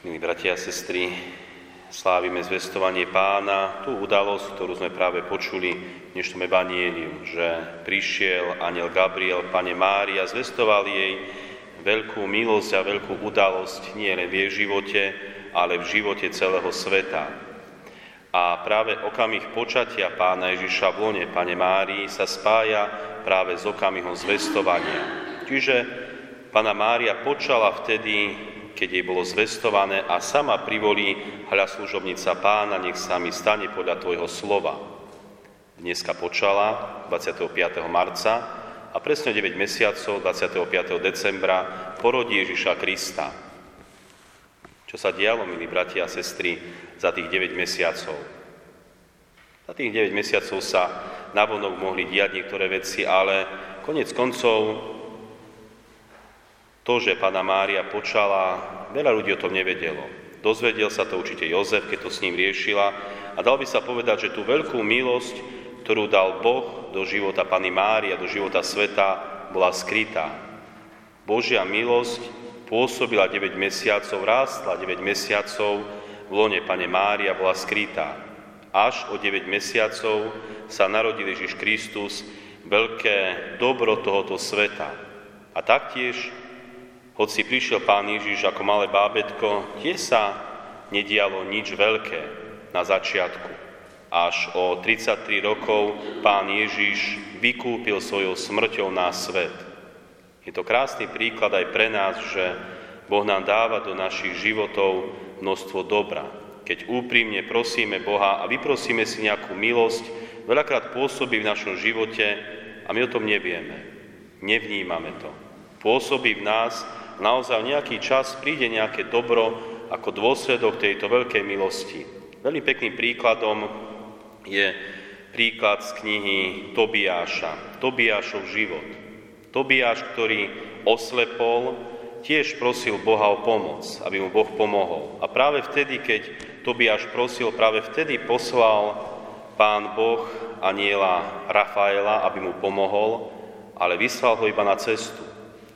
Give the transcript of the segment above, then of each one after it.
Milí bratia a sestry, slávime zvestovanie pána, tú udalosť, ktorú sme práve počuli v dnešnom evanieliu, že prišiel aniel Gabriel, pane Mária, zvestoval jej veľkú milosť a veľkú udalosť nie len v jej živote, ale v živote celého sveta. A práve okamih počatia pána Ježiša v lone, pane Márii, sa spája práve s okamihom zvestovania. Čiže pána Mária počala vtedy keď jej bolo zvestované a sama privolí hľa služobnica pána, nech sa mi stane podľa tvojho slova. Dneska počala 25. marca a presne 9 mesiacov 25. decembra porodí Ježiša Krista. Čo sa dialo, milí bratia a sestry, za tých 9 mesiacov? Za tých 9 mesiacov sa navonok mohli diať niektoré veci, ale konec koncov to, že pána Mária počala, veľa ľudí o tom nevedelo. Dozvedel sa to určite Jozef, keď to s ním riešila a dal by sa povedať, že tú veľkú milosť, ktorú dal Boh do života Pany Mária, do života sveta, bola skrytá. Božia milosť pôsobila 9 mesiacov, rástla 9 mesiacov, v lone Pane Mária bola skrytá. Až o 9 mesiacov sa narodil Ježiš Kristus, veľké dobro tohoto sveta. A taktiež hoci prišiel pán Ježiš ako malé bábetko, tiež sa nedialo nič veľké na začiatku. Až o 33 rokov pán Ježiš vykúpil svojou smrťou na svet. Je to krásny príklad aj pre nás, že Boh nám dáva do našich životov množstvo dobra. Keď úprimne prosíme Boha a vyprosíme si nejakú milosť, veľakrát pôsobí v našom živote a my o tom nevieme. Nevnímame to. Pôsobí v nás naozaj nejaký čas príde nejaké dobro ako dôsledok tejto veľkej milosti. Veľmi pekným príkladom je príklad z knihy Tobiáša, Tobiášov život. Tobiáš, ktorý oslepol, tiež prosil Boha o pomoc, aby mu Boh pomohol. A práve vtedy, keď Tobiáš prosil, práve vtedy poslal pán Boh aniela Rafaela, aby mu pomohol, ale vyslal ho iba na cestu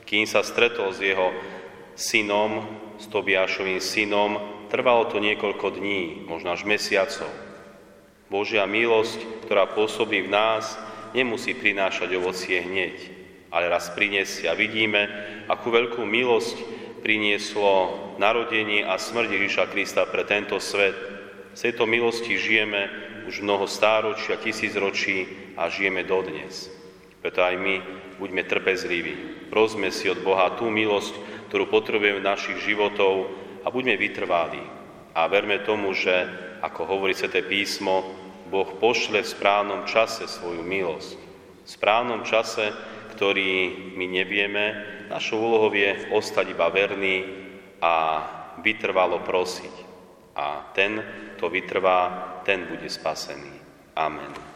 kým sa stretol s jeho synom, s Tobiášovým synom, trvalo to niekoľko dní, možno až mesiacov. Božia milosť, ktorá pôsobí v nás, nemusí prinášať ovocie hneď, ale raz prinesie. A vidíme, akú veľkú milosť prinieslo narodenie a smrť Ježiša Krista pre tento svet. Z tejto milosti žijeme už mnoho stáročia, tisícročí a žijeme dodnes. Preto aj my buďme trpezliví. Prosme si od Boha tú milosť, ktorú potrebujeme v našich životov a buďme vytrvalí. A verme tomu, že, ako hovorí Sveté písmo, Boh pošle v správnom čase svoju milosť. V správnom čase, ktorý my nevieme, našou úlohou je ostať iba verný a vytrvalo prosiť. A ten, kto vytrvá, ten bude spasený. Amen.